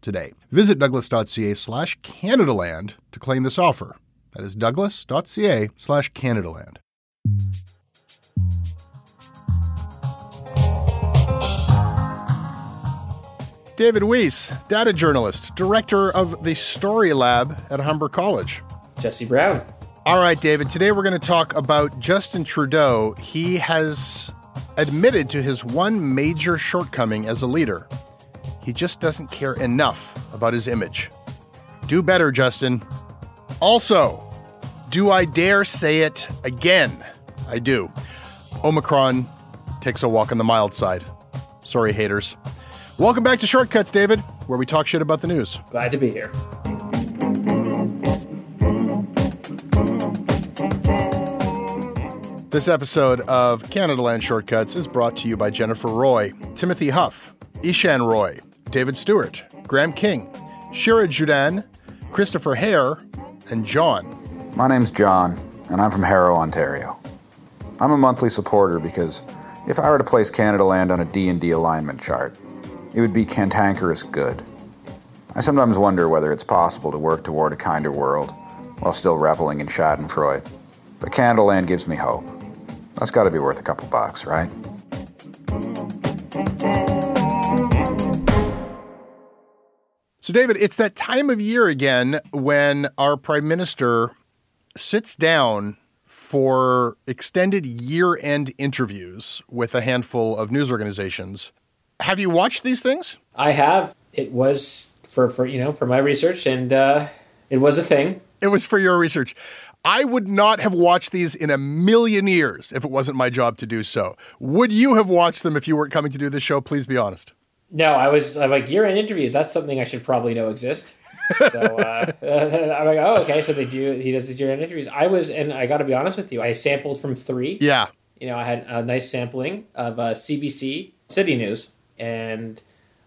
today. Visit douglas.ca slash Canadaland to claim this offer. That is douglas.ca slash Canadaland. David Weiss, data journalist, director of the Story Lab at Humber College. Jesse Brown. All right, David, today we're going to talk about Justin Trudeau. He has admitted to his one major shortcoming as a leader. He just doesn't care enough about his image. Do better, Justin. Also, do I dare say it again? I do. Omicron takes a walk on the mild side. Sorry, haters. Welcome back to Shortcuts, David, where we talk shit about the news. Glad to be here. This episode of Canadaland Shortcuts is brought to you by Jennifer Roy, Timothy Huff, Ishan Roy, David Stewart, Graham King, Shira Judan, Christopher Hare, and John. My name's John, and I'm from Harrow, Ontario. I'm a monthly supporter because if I were to place Canadaland on a D&D alignment chart, it would be cantankerous good. I sometimes wonder whether it's possible to work toward a kinder world while still reveling in Schadenfreude. But Canadaland gives me hope. That's got to be worth a couple bucks, right? So, David, it's that time of year again when our prime minister sits down for extended year end interviews with a handful of news organizations. Have you watched these things? I have. It was for, for you know, for my research, and uh, it was a thing. It was for your research. I would not have watched these in a million years if it wasn't my job to do so. Would you have watched them if you weren't coming to do this show? Please be honest. No, I was I'm like year-end interviews. That's something I should probably know exist. So uh, I'm like, oh, okay. So they do. He does these year-end interviews. I was, and I got to be honest with you. I sampled from three. Yeah. You know, I had a nice sampling of uh, CBC, City News, and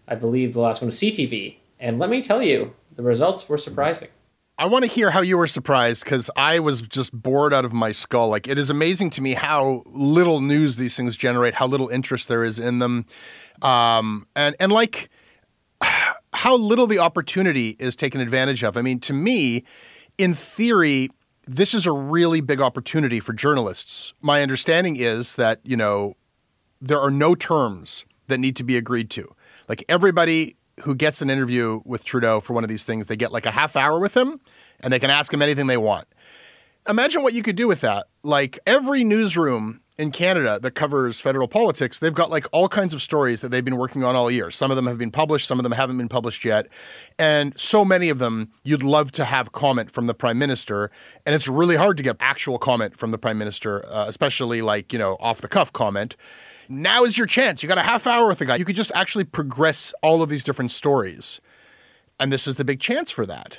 I believe the last one was CTV. And let me tell you, the results were surprising. I want to hear how you were surprised because I was just bored out of my skull. Like, it is amazing to me how little news these things generate, how little interest there is in them. Um, and, and like, how little the opportunity is taken advantage of. I mean, to me, in theory, this is a really big opportunity for journalists. My understanding is that, you know, there are no terms that need to be agreed to. Like everybody who gets an interview with Trudeau for one of these things, they get like a half hour with him and they can ask him anything they want. imagine what you could do with that. Like every newsroom in Canada that covers federal politics, they've got like all kinds of stories that they've been working on all year. Some of them have been published, some of them haven't been published yet. And so many of them you'd love to have comment from the prime minister. And it's really hard to get actual comment from the prime minister, uh, especially like, you know, off the cuff comment. Now is your chance. You got a half hour with the guy. You could just actually progress all of these different stories. And this is the big chance for that.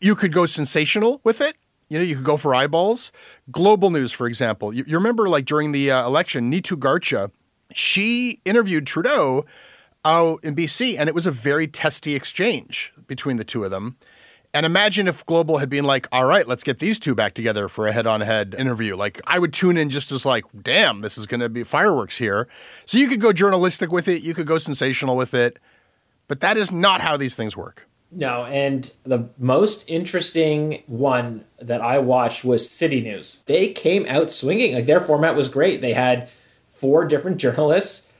You could go sensational with it you know, you could go for eyeballs. Global news, for example. You, you remember, like during the uh, election, Neetu Garcha, she interviewed Trudeau out in BC, and it was a very testy exchange between the two of them. And imagine if Global had been like, all right, let's get these two back together for a head on head interview. Like, I would tune in just as, like, damn, this is going to be fireworks here. So you could go journalistic with it, you could go sensational with it, but that is not how these things work. No, and the most interesting one that I watched was City News. They came out swinging. Like their format was great. They had four different journalists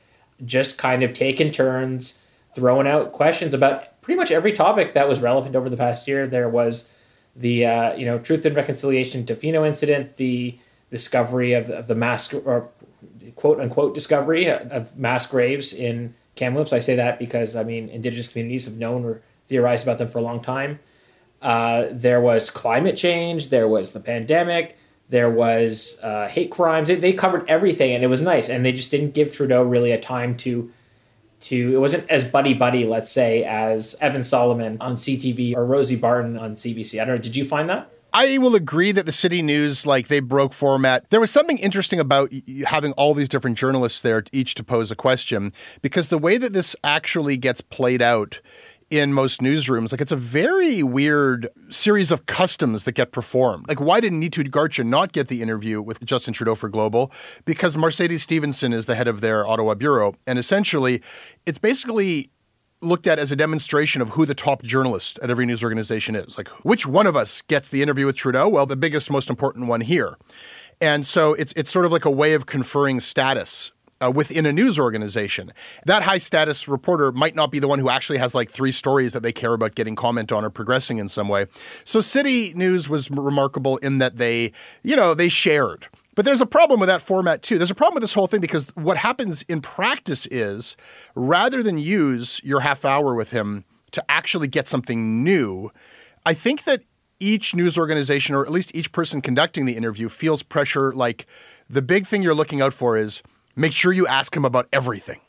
just kind of taking turns throwing out questions about pretty much every topic that was relevant over the past year. There was the uh, you know Truth and Reconciliation Tofino incident, the discovery of, of the mass or quote unquote discovery of mass graves in Kamloops. I say that because I mean Indigenous communities have known or theorized about them for a long time. Uh, there was climate change, there was the pandemic, there was uh, hate crimes. They, they covered everything, and it was nice. And they just didn't give Trudeau really a time to to. It wasn't as buddy buddy, let's say, as Evan Solomon on CTV or Rosie Barton on CBC. I don't know. Did you find that? I will agree that the City News, like they broke format. There was something interesting about having all these different journalists there, each to pose a question, because the way that this actually gets played out in most newsrooms. Like it's a very weird series of customs that get performed. Like why did Neetu Garcha not get the interview with Justin Trudeau for Global? Because Mercedes Stephenson is the head of their Ottawa bureau, and essentially, it's basically looked at as a demonstration of who the top journalist at every news organization is. Like which one of us gets the interview with Trudeau? Well, the biggest, most important one here. And so it's it's sort of like a way of conferring status uh, within a news organization. That high status reporter might not be the one who actually has like three stories that they care about getting comment on or progressing in some way. So City News was remarkable in that they, you know, they shared. But there's a problem with that format too. There's a problem with this whole thing because what happens in practice is rather than use your half hour with him to actually get something new, I think that each news organization or at least each person conducting the interview feels pressure like the big thing you're looking out for is make sure you ask him about everything,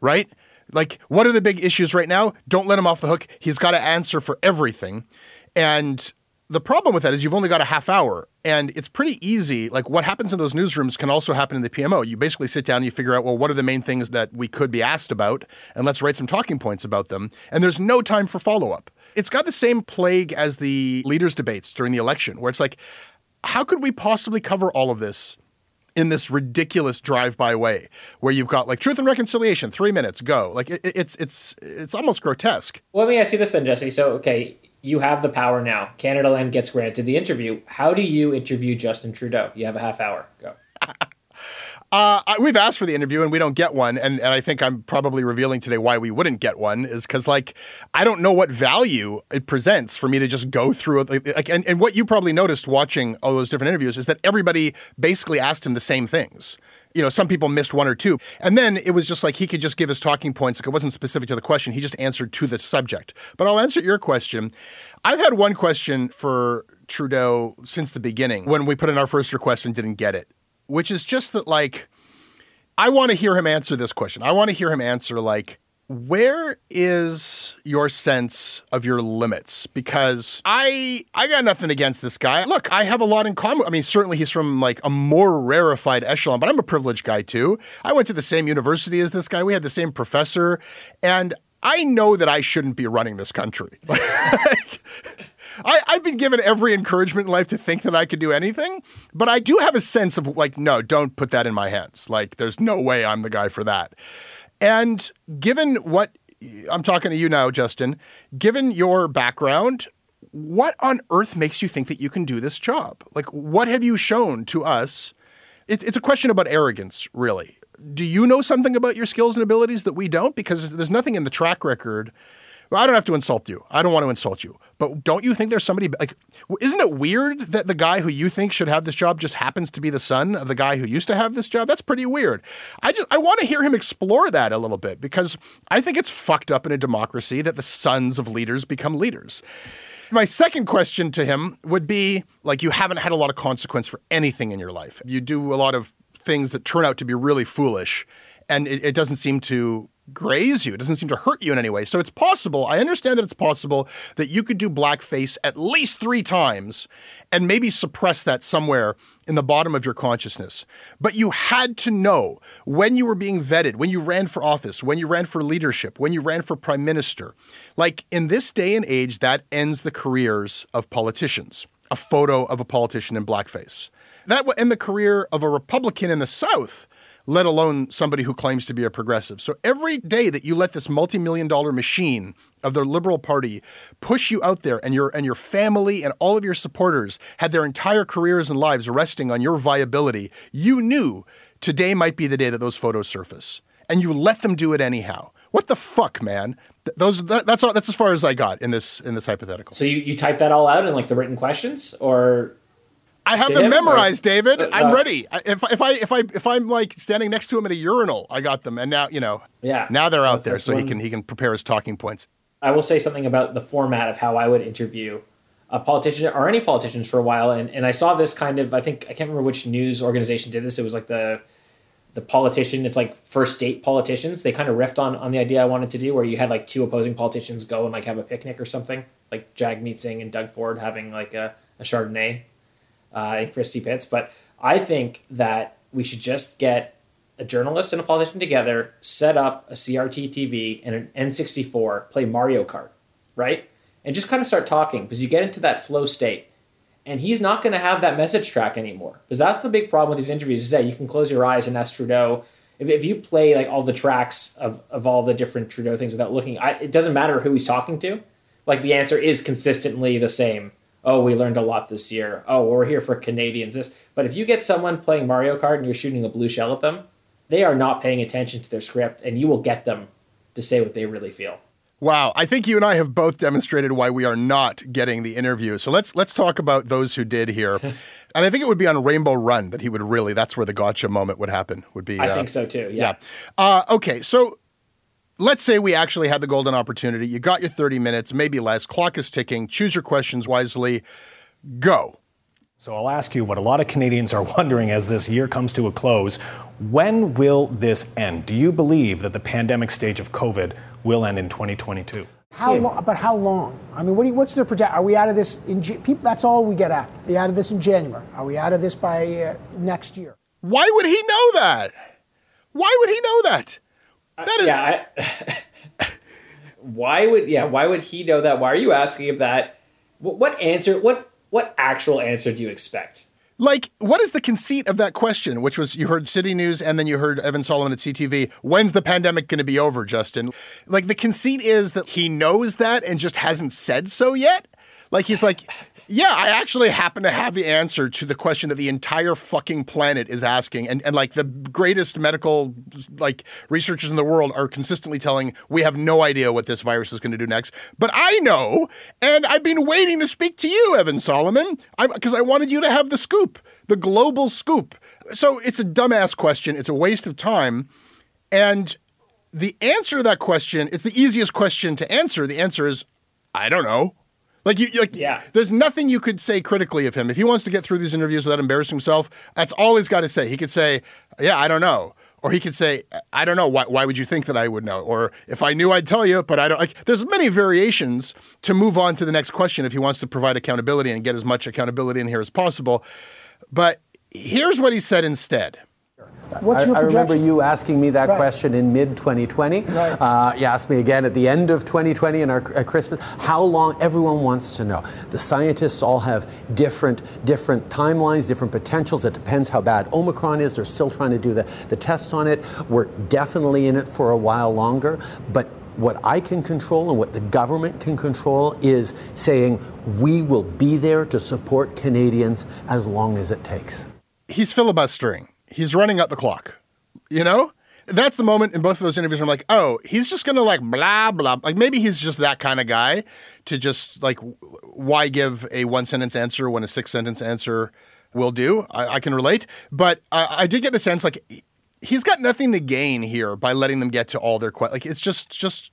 right? Like, what are the big issues right now? Don't let him off the hook. He's got to answer for everything. And the problem with that is you've only got a half hour and it's pretty easy. Like what happens in those newsrooms can also happen in the PMO. You basically sit down and you figure out, well, what are the main things that we could be asked about? And let's write some talking points about them. And there's no time for follow up. It's got the same plague as the leaders' debates during the election, where it's like, how could we possibly cover all of this in this ridiculous drive-by way where you've got like truth and reconciliation, three minutes, go. Like it, it's it's it's almost grotesque. Well, let me ask you this then, Jesse. So, okay, you have the power now. Canadaland gets granted the interview. How do you interview Justin Trudeau? You have a half hour. Go. Uh, we've asked for the interview and we don't get one, and, and I think I'm probably revealing today why we wouldn't get one is because like I don't know what value it presents for me to just go through it. like and, and what you probably noticed watching all those different interviews is that everybody basically asked him the same things you know, some people missed one or two. And then it was just like he could just give his talking points. Like it wasn't specific to the question. He just answered to the subject. But I'll answer your question. I've had one question for Trudeau since the beginning when we put in our first request and didn't get it which is just that, like, I want to hear him answer this question. I want to hear him answer, like, where is your sense of your limits? Because i i got nothing against this guy. Look i have a lot in common. I mean certainly he's from like a more rarefied echelon but i'm a privileged guy too. I went to the same university as this guy. We had the same professor and i know that i shouldn't be running this country I, I've been given every encouragement in life to think that I could do anything, but I do have a sense of like, no, don't put that in my hands. Like, there's no way I'm the guy for that. And given what I'm talking to you now, Justin, given your background, what on earth makes you think that you can do this job? Like, what have you shown to us? It, it's a question about arrogance, really. Do you know something about your skills and abilities that we don't? Because there's nothing in the track record Well, I don't have to insult you. I don't want to insult you. But don't you think there's somebody like isn't it weird that the guy who you think should have this job just happens to be the son of the guy who used to have this job? That's pretty weird. I just I want to hear him explore that a little bit because I think it's fucked up in a democracy that the sons of leaders become leaders. My second question to him would be like you haven't had a lot of consequence for anything in your life. You do a lot of things that turn out to be really foolish and it, it doesn't seem to graze you. It doesn't seem to hurt you in any way. So it's possible. I understand that it's possible that you could do blackface at least three times and maybe suppress that somewhere in the bottom of your consciousness. But you had to know when you were being vetted, when you ran for office, when you ran for leadership, when you ran for prime minister. Like in this day and age, that ends the careers of politicians. A photo of a politician in blackface. That would end the career of a Republican in the South let alone somebody who claims to be a progressive. So every day that you let this multi-million dollar machine of the Liberal Party push you out there and your and your family and all of your supporters had their entire careers and lives resting on your viability, you knew today might be the day that those photos surface. And you let them do it anyhow. What the fuck, man? Those that, that's all, that's as far as I got in this in this hypothetical. So you, you type that all out in like the written questions or I have them memorized, or, David. Uh, I'm ready. If if I if I if I'm like standing next to him at a urinal, I got them, and now you know. Yeah. Now they're out there, so one. he can he can prepare his talking points. I will say something about the format of how I would interview a politician or any politicians for a while, and and I saw this kind of I think I can't remember which news organization did this. It was like the the politician. It's like first date politicians. They kind of riffed on on the idea I wanted to do, where you had like two opposing politicians go and like have a picnic or something, like Jagmeet Singh and Doug Ford having like a, a Chardonnay uh, and Christy Pitts. But I think that we should just get a journalist and a politician together, set up a CRT TV and an N64, play Mario Kart, right? And just kind of start talking because you get into that flow state. And he's not going to have that message track anymore because that's the big problem with these interviews is that you can close your eyes and ask Trudeau. If, if you play like all the tracks of, of all the different Trudeau things without looking, I, it doesn't matter who he's talking to. Like the answer is consistently the same oh, we learned a lot this year. Oh, we're here for Canadians. This, but if you get someone playing Mario Kart and you're shooting a blue shell at them, they are not paying attention to their script, and you will get them to say what they really feel. Wow, I think you and I have both demonstrated why we are not getting the interview. So let's let's talk about those who did here. and I think it would be on Rainbow Run that he would really that's where the gotcha moment would happen. Would be I uh, think so too. Yeah. yeah. Uh, okay, so let's say we actually had the golden opportunity. You got your 30 minutes, maybe less. Clock is ticking. Choose your questions wisely. Go. So I'll ask you what a lot of Canadians are wondering as this year comes to a close. When will this end? Do you believe that the pandemic stage of COVID will end in 2022? How long? But how long? I mean, what you, what's the project? Are we out of this in people? That's all we get at. Are we out of this in January? Are we out of this by uh, next year? Why would he know that? Why would he know that? That is. Yeah. I, why would yeah? Why would he know that? Why are you asking him that? What, what answer? What what actual answer do you expect? Like, what is the conceit of that question? Which was you heard City News and then you heard Evan Solomon at CTV. When's the pandemic going to be over, Justin? Like, the conceit is that he knows that and just hasn't said so yet. Like, he's like, yeah, I actually happen to have the answer to the question that the entire fucking planet is asking. And, and like the greatest medical like researchers in the world are consistently telling we have no idea what this virus is going to do next. But I know, and I've been waiting to speak to you, Evan Solomon, because I, I wanted you to have the scoop, the global scoop. So it's a dumbass question. It's a waste of time. And the answer to that question, it's the easiest question to answer. The answer is, I don't know. Like you, like yeah. There's nothing you could say critically of him if he wants to get through these interviews without embarrassing himself. That's all he's got to say. He could say, "Yeah, I don't know," or he could say, "I don't know. Why, why would you think that I would know?" Or if I knew, I'd tell you, but I don't. Like, there's many variations to move on to the next question if he wants to provide accountability and get as much accountability in here as possible. But here's what he said instead. What's your I, I remember you asking me that right. question in mid 2020. Right. Uh, you asked me again at the end of 2020 and our Christmas. How long? Everyone wants to know. The scientists all have different different timelines, different potentials. It depends how bad Omicron is. They're still trying to do the, the tests on it. We're definitely in it for a while longer. But what I can control and what the government can control is saying we will be there to support Canadians as long as it takes. He's filibustering he's running out the clock. You know? that's the moment in both of those interviews where I'm like, oh, he's just gonna like blah blah. Like maybe he's just that kind of guy to just like why give a one sentence answer when a six sentence answer will do. I, I can relate, but I, I did get the sense like he's got nothing to gain here by letting them get to all their questions. Like it's just just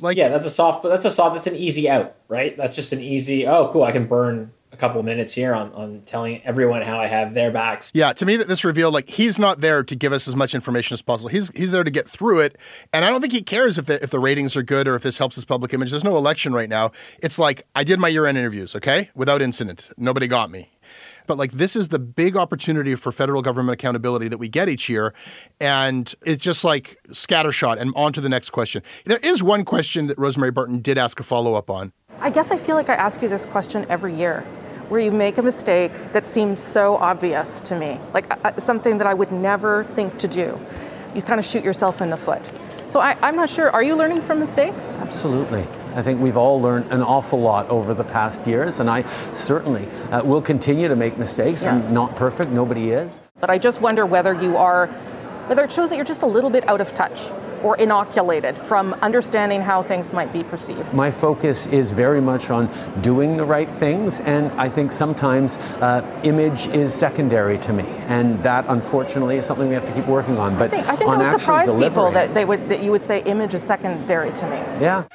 like yeah, that's a soft. But That's a soft. That's an easy out, right? That's just an easy. Oh, cool. I can burn a couple of minutes here on, on telling everyone how I have their backs. Yeah, to me that this revealed like he's not there to give us as much information as possible. He's he's there to get through it, and I don't think he cares if the if the ratings are good or if this helps his public image. There's no election right now. It's like I did my year end interviews, okay, without incident. Nobody got me. But like this is the big opportunity for federal government accountability that we get each year. And it's just like scattershot and on to the next question. There is one question that Rosemary Barton did ask a follow up on. I guess I feel like I ask you this question every year where you make a mistake that seems so obvious to me, like uh, something that I would never think to do. You kind of shoot yourself in the foot. So I, am not sure. Are you learning from mistakes? Absolutely. I think we've all learned an awful lot over the past years, and I certainly uh, will continue to make mistakes. Yeah. I'm not perfect, nobody is. But I just wonder whether you are, whether it shows that you're just a little bit out of touch or inoculated from understanding how things might be perceived? My focus is very much on doing the right things, and I think sometimes uh, image is secondary to me, and that unfortunately is something we have to keep working on. But I think, I think on would surprise people that they would that you would say image is secondary to me. Yeah.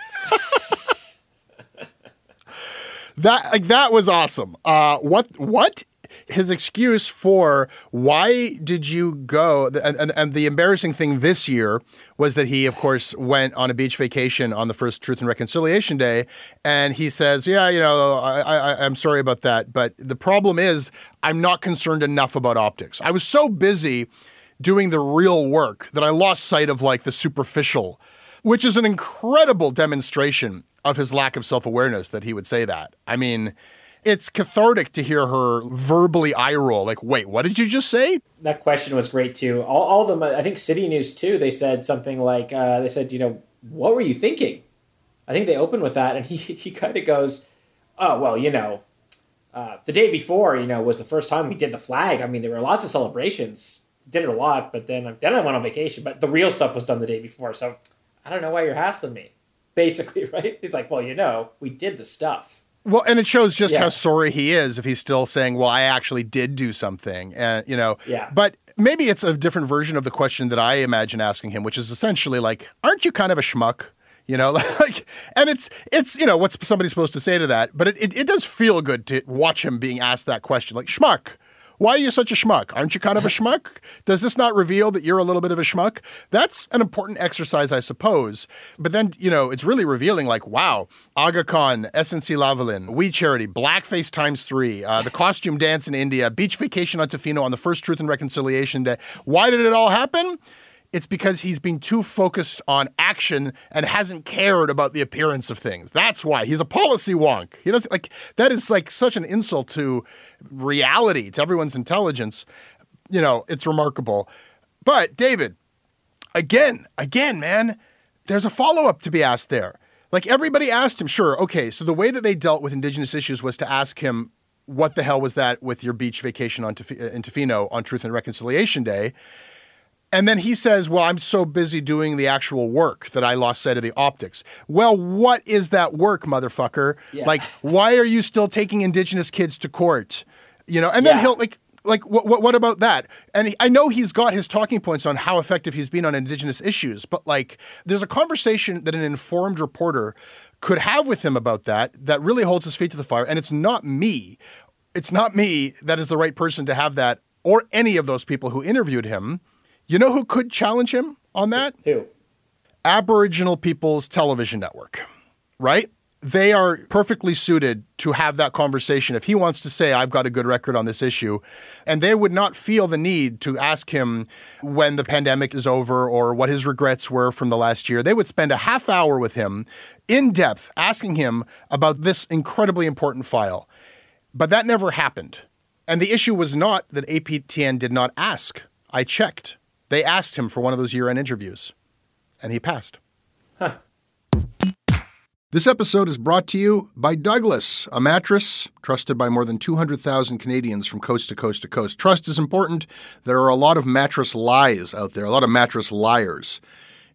that like that was awesome. Uh, what what his excuse for why did you go and, and, and, the embarrassing thing this year was that he of course went on a beach vacation on the first truth and reconciliation day and he says yeah you know I, I, i'm sorry about that but the problem is i'm not concerned enough about optics. I was so busy doing the real work that i lost sight of like the superficial which is an incredible demonstration of his lack of self-awareness that he would say that. I mean it's cathartic to hear her verbally eye roll. Like, wait, what did you just say? That question was great too. All, all of them, I think City News too, they said something like, uh, they said, you know, what were you thinking? I think they opened with that, and he, he kind of goes, oh, well, you know, uh, the day before, you know, was the first time we did the flag. I mean, there were lots of celebrations. Did it a lot, but then then I went on vacation. But the real stuff was done the day before, so I don't know why you're hassling me. Basically, right? He's like, well, you know, we did the stuff. Well, and it shows just yeah. how sorry he is if he's still saying, "Well, I actually did do something," and you know. Yeah. But maybe it's a different version of the question that I imagine asking him, which is essentially like, "Aren't you kind of a schmuck?" You know, like, and it's it's you know what's somebody supposed to say to that, but it, it, it does feel good to watch him being asked that question, like schmuck. Why are you such a schmuck? Aren't you kind of a schmuck? Does this not reveal that you're a little bit of a schmuck? That's an important exercise, I suppose. But then, you know, it's really revealing like, wow, Aga Khan, SNC Lavalin, We Charity, Blackface times three, uh, the costume dance in India, beach vacation on Tofino on the first Truth and Reconciliation Day. Why did it all happen? It's because he's been too focused on action and hasn't cared about the appearance of things. That's why he's a policy wonk. He doesn't like that is like such an insult to reality, to everyone's intelligence. You know, it's remarkable. But David, again, again, man, there's a follow up to be asked there. Like everybody asked him, sure, okay, so the way that they dealt with indigenous issues was to ask him, what the hell was that with your beach vacation on Tef- uh, in Tofino on Truth and Reconciliation Day? And then he says, Well, I'm so busy doing the actual work that I lost sight of the optics. Well, what is that work, motherfucker? Yeah. Like, why are you still taking indigenous kids to court? You know, and then yeah. he'll like, like what, what, what about that? And he, I know he's got his talking points on how effective he's been on indigenous issues, but like, there's a conversation that an informed reporter could have with him about that that really holds his feet to the fire. And it's not me. It's not me that is the right person to have that, or any of those people who interviewed him you know who could challenge him on that? Who? Aboriginal People's Television Network, right? They are perfectly suited to have that conversation if he wants to say, I've got a good record on this issue. And they would not feel the need to ask him when the pandemic is over or what his regrets were from the last year. They would spend a half hour with him in depth asking him about this incredibly important file. But that never happened. And the issue was not that APTN did not ask. I checked. They asked him for one of those year end interviews, and he passed. Huh. This episode is brought to you by Douglas, a mattress trusted by more than 200,000 Canadians from coast to coast to coast. Trust is important. There are a lot of mattress lies out there, a lot of mattress liars.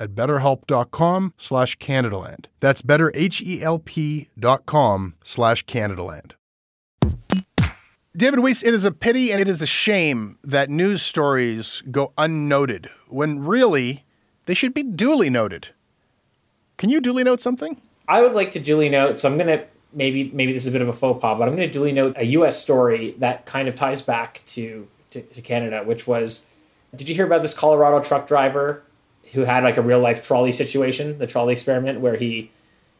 at betterhelp.com slash Canadaland. That's betterhelp.com slash Canadaland. David Weiss, it is a pity and it is a shame that news stories go unnoted when really they should be duly noted. Can you duly note something? I would like to duly note. So I'm going to maybe maybe this is a bit of a faux pas, but I'm going to duly note a U.S. story that kind of ties back to, to, to Canada, which was, did you hear about this Colorado truck driver who had like a real life trolley situation, the trolley experiment, where he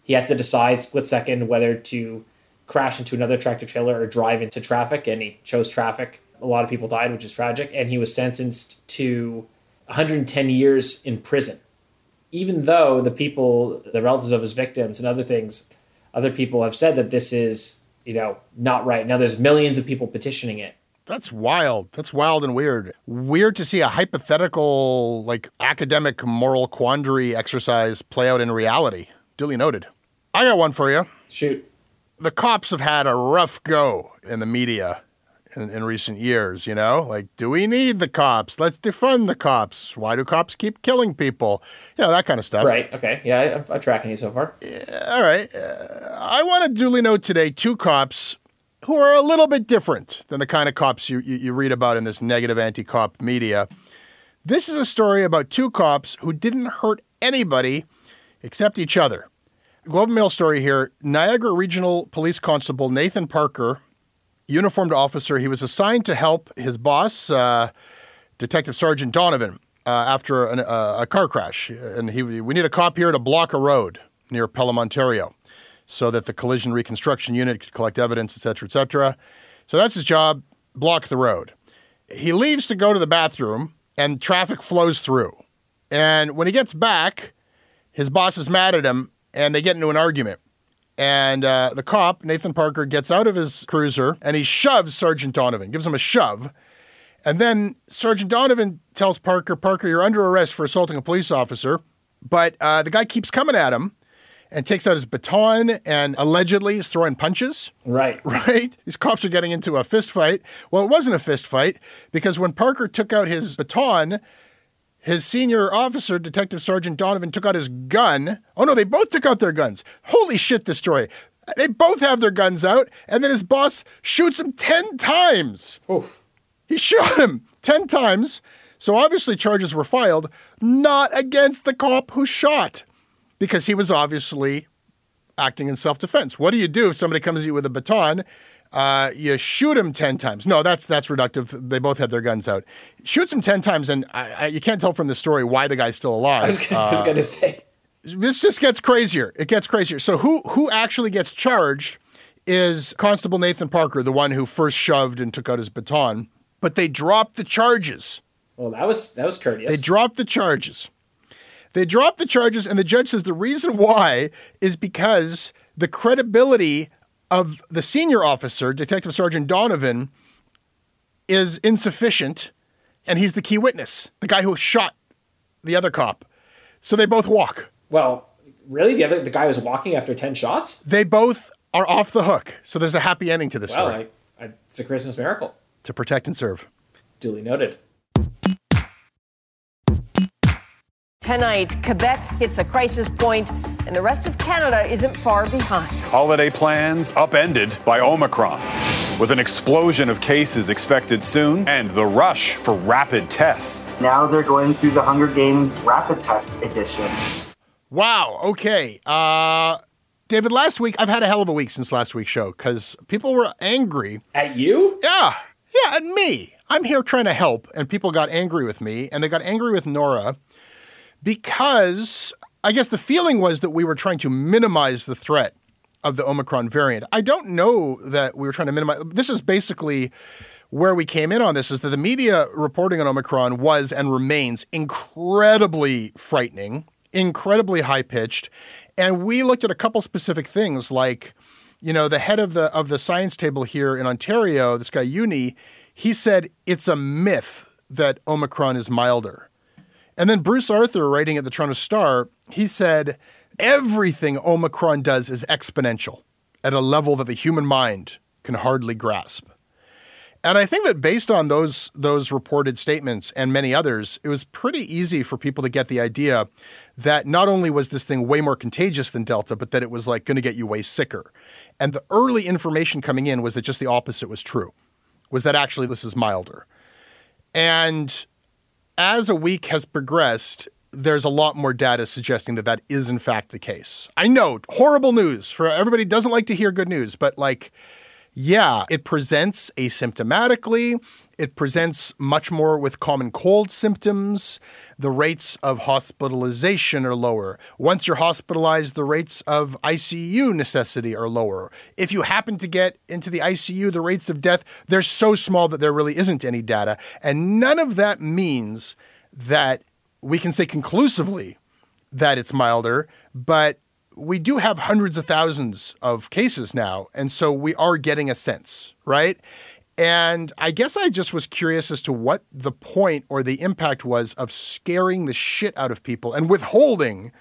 he had to decide split second whether to crash into another tractor trailer or drive into traffic, and he chose traffic. A lot of people died, which is tragic, and he was sentenced to 110 years in prison even though the people, the relatives of his victims and other things, other people have said that this is, you know, not right. Now there's millions of people petitioning it. That's wild. That's wild and weird. Weird to see a hypothetical, like academic moral quandary exercise play out in reality. Duly noted. I got one for you. Shoot. The cops have had a rough go in the media in, in, recent years, you know? Like, do we need the cops? Let's defund the cops. Why do cops keep killing people? You know, that kind of stuff. Right. Okay. Yeah, I'm, I'm tracking you so far. Yeah, all right. Uh, I want to duly note today two cops who are a little bit different than the kind of cops you, you, you read about in this negative anti cop media. This is a story about two cops who didn't hurt anybody except each other. Globe and Mail story here Niagara Regional Police Constable Nathan Parker uniformed officer. He was assigned to help his boss, uh, Detective Sergeant Donovan, uh, after an, uh, a car crash. And he, we need a cop here to block a road near Pelham, Ontario, so that the collision reconstruction unit could collect evidence, et cetera, et cetera. So that's his job block the road. He leaves to go to the bathroom, and traffic flows through. And when he gets back, his boss is mad at him, and they get into an argument. And uh, the cop, Nathan Parker, gets out of his cruiser and he shoves Sergeant Donovan, gives him a shove. And then Sergeant Donovan tells Parker, Parker, you're under arrest for assaulting a police officer. But uh, the guy keeps coming at him and takes out his baton and allegedly is throwing punches. Right. Right? These cops are getting into a fist fight. Well, it wasn't a fist fight because when Parker took out his baton, his senior officer, Detective Sergeant Donovan, took out his gun. Oh no, they both took out their guns. Holy shit, this story. They both have their guns out, and then his boss shoots him 10 times. Oof. He shot him 10 times. So obviously, charges were filed, not against the cop who shot, because he was obviously acting in self defense. What do you do if somebody comes at you with a baton uh, you shoot him 10 times. No, that's that's reductive. They both had their guns out. Shoots him 10 times, and I, I, you can't tell from the story why the guy's still alive. I was, uh, was going to say. this just gets crazier. It gets crazier. So who who actually gets charged is Constable Nathan Parker, the one who first shoved and took out his baton. But they dropped the charges. Well, that was that was courteous. They dropped the charges. They dropped the charges, and the judge says the reason why is because the credibility of the senior officer, Detective Sergeant Donovan, is insufficient, and he's the key witness, the guy who shot the other cop. So they both walk. Well, really, the other the guy was walking after ten shots. They both are off the hook. So there's a happy ending to this Well, story. I, I, it's a Christmas miracle. To protect and serve. Duly noted. Tonight, Quebec hits a crisis point, and the rest of Canada isn't far behind. Holiday plans upended by Omicron. With an explosion of cases expected soon and the rush for rapid tests. Now they're going through the Hunger Games rapid test edition. Wow. Okay. Uh, David, last week, I've had a hell of a week since last week's show because people were angry. At you? Yeah. Yeah, at me. I'm here trying to help, and people got angry with me, and they got angry with Nora because I guess the feeling was that we were trying to minimize the threat of the Omicron variant. I don't know that we were trying to minimize. This is basically where we came in on this is that the media reporting on Omicron was and remains incredibly frightening, incredibly high pitched. And we looked at a couple specific things like, you know, the head of the of the science table here in Ontario, this guy Jüni, he said it's a myth that Omicron is milder. And then Bruce Arthur, writing at the Toronto Star, he said everything Omicron does is exponential at a level that the human mind can hardly grasp. And I think that based on those those reported statements and many others, it was pretty easy for people to get the idea that not only was this thing way more contagious than Delta, but that it was like going to get you way sicker. And the early information coming in was that just the opposite was true. Was that actually this is milder. And as a week has progressed, there's a lot more data suggesting that that is in fact the case. I know, horrible news for everybody doesn't like to hear good news, but like yeah, it presents asymptomatically. It presents much more with common cold symptoms. The rates of hospitalization are lower. Once you're hospitalized, the rates of ICU necessity are lower. If you happen to get into the ICU, the rates of death, they're so small that there really isn't any data. And none of that means that we can say conclusively that it's milder, but we do have hundreds of thousands of cases now. And so we are getting a sense, right? And I guess I just was curious as to what the point or the impact was of scaring the shit out of people and withholding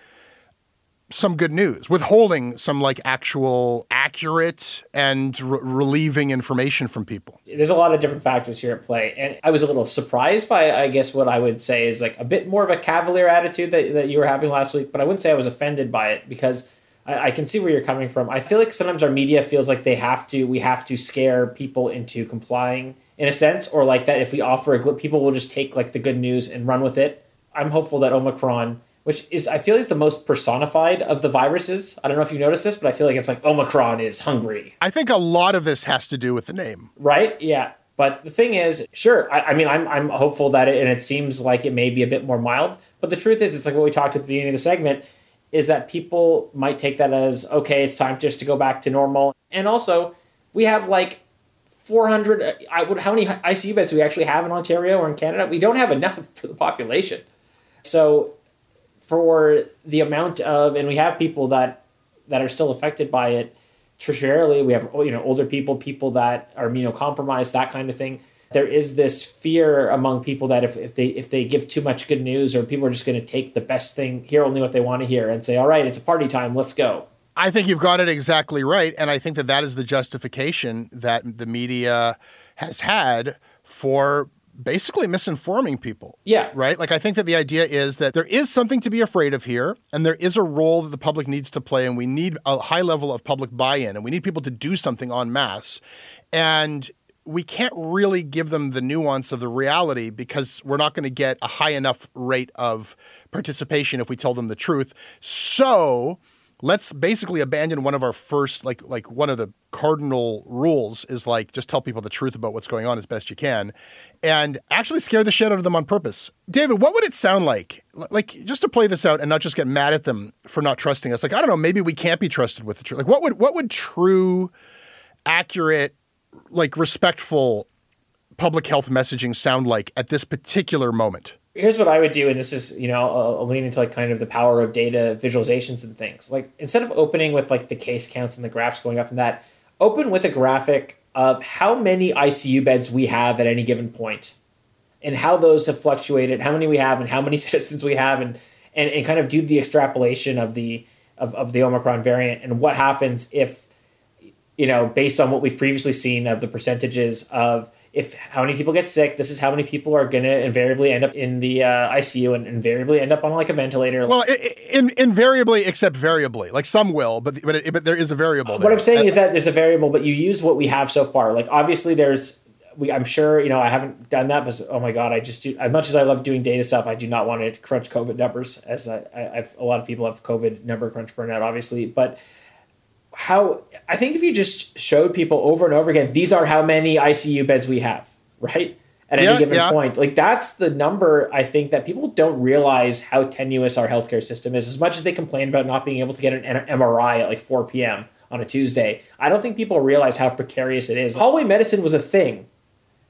some good news, withholding some like actual accurate and re- relieving information from people. There's a lot of different factors here at play. And I was a little surprised by, I guess, what I would say is like a bit more of a cavalier attitude that, that you were having last week, but I wouldn't say I was offended by it because I, I can see where you're coming from. I feel like sometimes our media feels like they have to, we have to scare people into complying in a sense, or like that if we offer a people will just take like the good news and run with it. I'm hopeful that Omicron which is I feel is the most personified of the viruses. I don't know if you noticed this, but I feel like it's like Omicron is hungry. I think a lot of this has to do with the name. Right? Yeah. But the thing is, sure, I, I mean, I'm, I'm hopeful that it, and it seems like it may be a bit more mild. But the truth is, it's like what we talked at the beginning of the segment, is that people might take that as, okay, it's time just to go back to normal. And also, we have like 400, I would, how many ICU beds do we actually have in Ontario or in Canada? We don't have enough for the population. So for the amount of and we have people that that are still affected by it tertiarily we have you know older people people that are immunocompromised that kind of thing there is this fear among people that if, if they if they give too much good news or people are just going to take the best thing hear only what they want to hear and say all right it's a party time let's go I think you've got it exactly right. And I think that that is the justification that the media has had for basically misinforming people. Yeah. Right? Like, I think that the idea is that there is something to be afraid of here, and there is a role that the public needs to play, and we need a high level of public buy in, and we need people to do something en masse. And we can't really give them the nuance of the reality because we're not going to get a high enough rate of participation if we tell them the truth. So, let's basically abandon one of our first like like one of the cardinal rules is like just tell people the truth about what's going on as best you can and actually scare the shit out of them on purpose. David what would it sound like? Like just to play this out and not just get mad at them for not trusting us. Like i don't know maybe we can't be trusted with the truth like what would what would true accurate like respectful public health messaging sound like at this particular moment here's what I would do, and this is you know a, lean into like kind of the power of data visualizations and things. Like instead of opening with like the case counts and the graphs going up and that, open with a graphic of how many ICU beds we have at any given point, and how those have fluctuated, how many we have, and how many citizens we have, and and, and kind of do the extrapolation of the of, of the Omicron variant and what happens if you know, based on what we've previously seen of the percentages of if how many people get sick, this is how many people are going to invariably end up in the uh, ICU and invariably end up on like a ventilator. Well, in, invariably, except variably. Like some will, but but, it, but there is a variable. What I'm saying and, is that there's a variable, but you use what we have so far. Like obviously, there's. We, I'm sure you know I haven't done that, but oh my god, I just do as much as I love doing data stuff. I do not want to crunch COVID numbers, as I, I, I've a lot of people have COVID number crunch burnout, obviously, but how I think if you just showed people over and over again, these are how many ICU beds we have, right? At yeah, any given yeah. point. Like that's the number I think that people don't realize how tenuous our healthcare system is. As much as they complain about not being able to get an MRI at like 4 p.m. on a Tuesday, I don't think people realize how precarious it is. Hallway medicine was a thing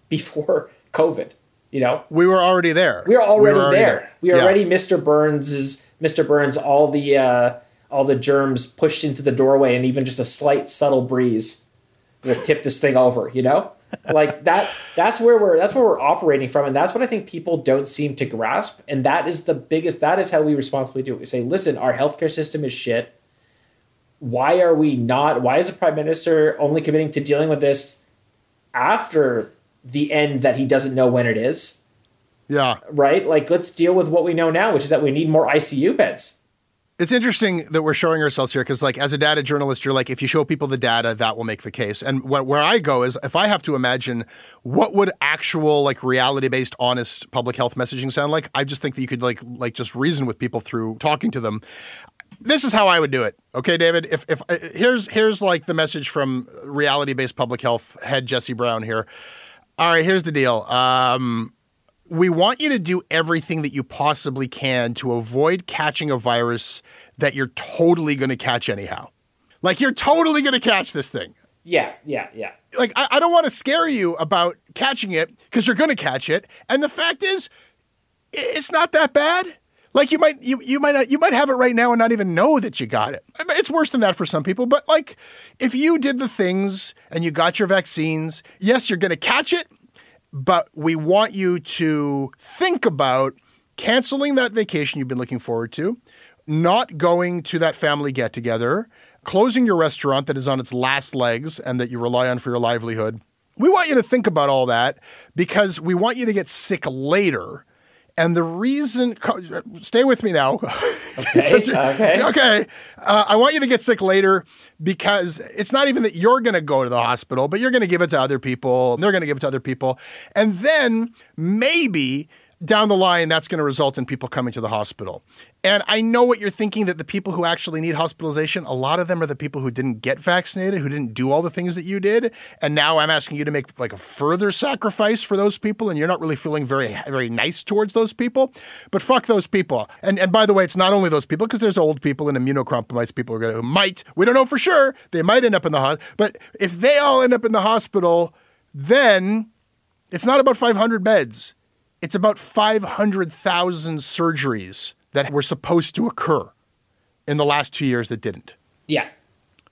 before COVID. You know, we were already there. We were already, we were already there. there. We yeah. already Mr. Burns's Mr. Burns. All the uh, all the germs pushed into the doorway and even just a slight subtle breeze will tip this thing over, you know? like that that's where we're that's where we're operating from and that's what i think people don't seem to grasp and that is the biggest that is how we responsibly do it. We say listen our healthcare system is shit. Why are we not why is the prime minister only committing to dealing with this after the end that he doesn't know when it is? Yeah. Right? Like let's deal with what we know now which is that we need more icu beds it's interesting that we're showing ourselves here because, like, as a data journalist, you're like, if you show people the data, that will make the case. And wh- where I go is, if I have to imagine what would actual, like, reality-based, honest public health messaging sound like, I just think that you could, like, like just reason with people through talking to them. This is how I would do it. Okay, David. If if uh, here's here's like the message from reality-based public health head Jesse Brown here. All right, here's the deal. Um, we want you to do everything that you possibly can to avoid catching a virus that you're totally going to catch anyhow. Like you're totally going to catch this thing. Yeah, yeah, yeah. Like I, I don't want to scare you about catching it because you're going to catch it. And the fact is, it's not that bad. Like you might you you might not you might have it right now and not even know that you got it. It's worse than that for some people, but like if you did the things and you got your vaccines, yes, you're going to catch it, but we want you to think about canceling that vacation you've been looking forward to, not going to that family get together, closing your restaurant that is on its last legs and that you rely on for your livelihood. We want you to think about all that because we want you to get sick later and the reason, stay with me now. Okay. okay. Okay. Uh, I want you to get sick later because it's not even that you're going to go to the hospital, but you're going to give it to other people. And they're going to give it to other people. And then maybe down the line, that's going to result in people coming to the hospital. And I know what you're thinking that the people who actually need hospitalization, a lot of them are the people who didn't get vaccinated, who didn't do all the things that you did. And now I'm asking you to make like a further sacrifice for those people, and you're not really feeling very, very nice towards those people. But fuck those people. And and by the way, it's not only those people because there's old people and immunocompromised people who, gonna, who might, we don't know for sure, they might end up in the hospital. But if they all end up in the hospital, then it's not about 500 beds it's about 500,000 surgeries that were supposed to occur in the last two years that didn't. Yeah.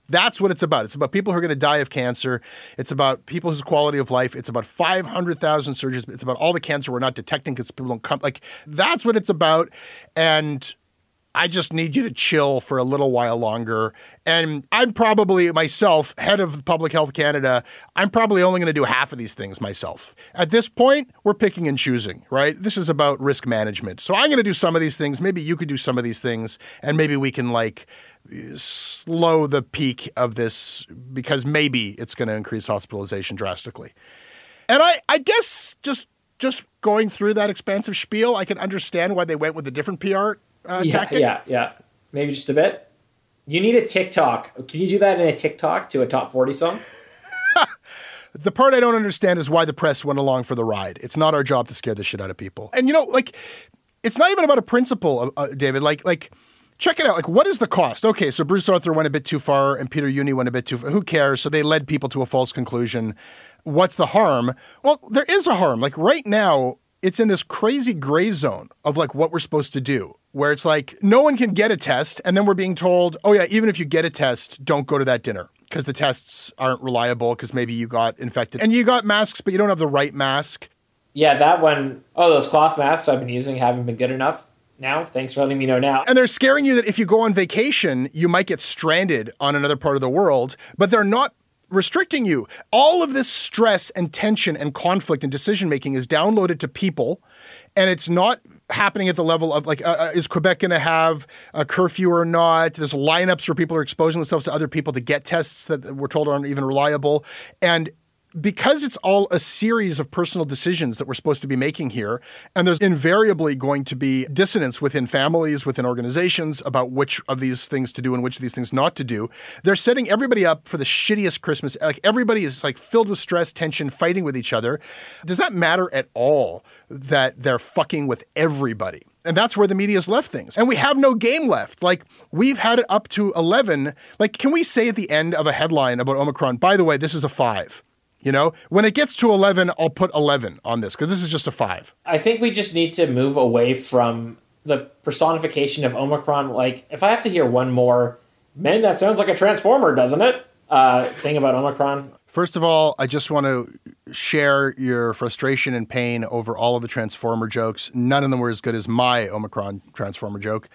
That's what it's about. It's about people who are going to die of cancer. It's about people's quality of life. It's about 500,000 surgeries. It's about all the cancer we're not detecting because people don't come. Like, that's what it's about. And I just need you to chill for a little while longer. And I'm probably myself, head of Public Health Canada, I'm probably only going to do half of these things myself. At this point, we're picking and choosing, right? This is about risk management. So I'm going to do some of these things. Maybe you could do some of these things, and maybe we can like slow the peak of this because maybe it's going to increase hospitalization drastically. And I, I guess just just going through that expansive spiel, I can understand why they went with a different PR uh, yeah, tactic? Yeah, yeah. Maybe just a bit. You need a TikTok. Can you do that in a TikTok to a top 40 song? The part I don't understand is why the press went along for the ride. It's not our job to scare the shit out of people. And you know, like, it's not even about a principle, uh, David. Like, like, check it out. Like, what is the cost? Okay, so Bruce Arthur went a bit too far, and Peter Jüni went a bit too. far. Who cares? So they led people to a false conclusion. What's the harm? Well, there is a harm. Like right now, it's in this crazy gray zone of like what we're supposed to do where it's like no one can get a test and then we're being told oh yeah even if you get a test don't go to that dinner because the tests aren't reliable because maybe you got infected and you got masks but you don't have the right mask Yeah, that one oh those cloth masks I've been using haven't been good enough now. Thanks for letting me know now. and they're scaring you that if you go on vacation you might get stranded on another part of the world but they're not restricting you. All of this stress and tension and conflict and decision making is downloaded to people and it's not happening at the level of like uh, uh, is quebec going to have a curfew or not? There's lineups where people are exposing themselves to other people to get tests that we're told aren't even reliable. And because it's all a series of personal decisions that we're supposed to be making here, and there's invariably going to be dissonance within families, within organizations about which of these things to do and which of these things not to do, they're setting everybody up for the shittiest Christmas. Like everybody is like filled with stress, tension, fighting with each other. Does that matter at all that they're fucking with everybody? And that's where the media's left things. And we have no game left. Like, we've had it up to 11. Like, can we say at the end of a headline about Omicron, by the way, this is a five? You know, when it gets to 11, I'll put 11 on this because this is just a five. I think we just need to move away from the personification of Omicron. Like, if I have to hear one more, man, that sounds like a transformer, doesn't it? Uh, thing about Omicron. First of all, I just want to share your frustration and pain over all of the Transformer jokes. None of them were as good as my Omicron Transformer joke.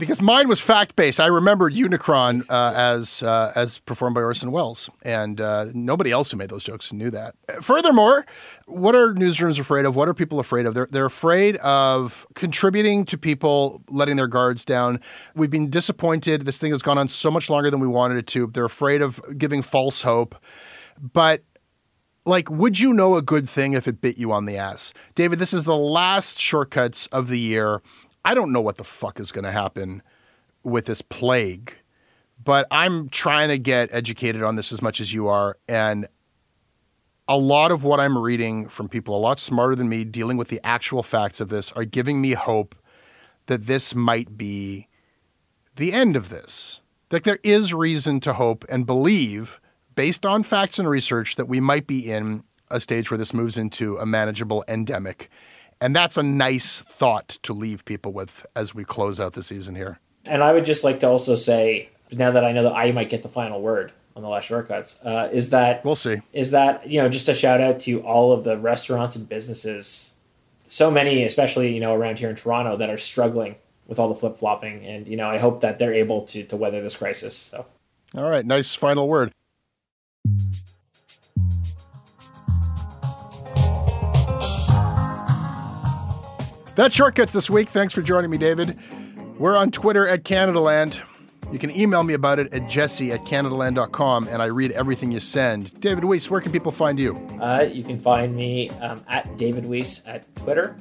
Because mine was fact based. I remembered Unicron uh, as uh, as performed by Orson Welles, and uh, nobody else who made those jokes knew that. Furthermore, what are newsrooms afraid of? What are people afraid of? They're they're afraid of contributing to people letting their guards down. We've been disappointed. This thing has gone on so much longer than we wanted it to. They're afraid of giving false hope, but like, would you know a good thing if it bit you on the ass? David, this is the last shortcuts of the year. I don't know what the fuck is going to happen with this plague, but I'm trying to get educated on this as much as you are. And a lot of what I'm reading from people a lot smarter than me dealing with the actual facts of this are giving me hope that this might be the end of this. Like, there is reason to hope and believe based on facts and research that we might be in a stage where this moves into a manageable endemic. And that's a nice thought to leave people with as we close out the season here. And I would just like to also say, now that I know that I might get the final word on the last shortcuts, uh, is that we'll see. Is that you know just a shout out to all of the restaurants and businesses, so many, especially you know around here in Toronto, that are struggling with all the flip flopping, and you know I hope that they're able to to weather this crisis. So, all right, nice final word. That's Shortcuts this week. Thanks for joining me, David. We're on Twitter at Canadaland. You can email me about it at jesse at canadaland.com, and I read everything you send. David Weiss, where can people find you? uh, you can find me um, at David Weiss at Twitter,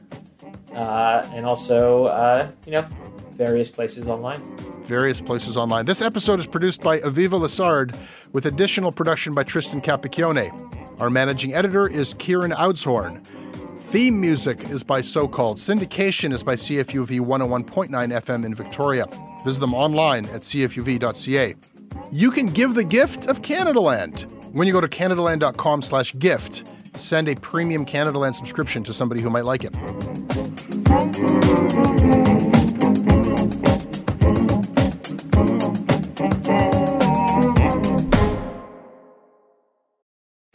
uh, and also uh, you know various places online. Various places online. This episode is produced by Aviva Lassard, with additional production by Tristan Capacchione. Our managing editor is Kieran Oudshoorn. Theme music is by So Called. Syndication is by CFUV 101.9 FM in Victoria. Visit them online at cfuv.ca. You can give the gift of Canadaland. When you go to canadaland.com slash gift, send a premium Canadaland subscription to somebody who might like it.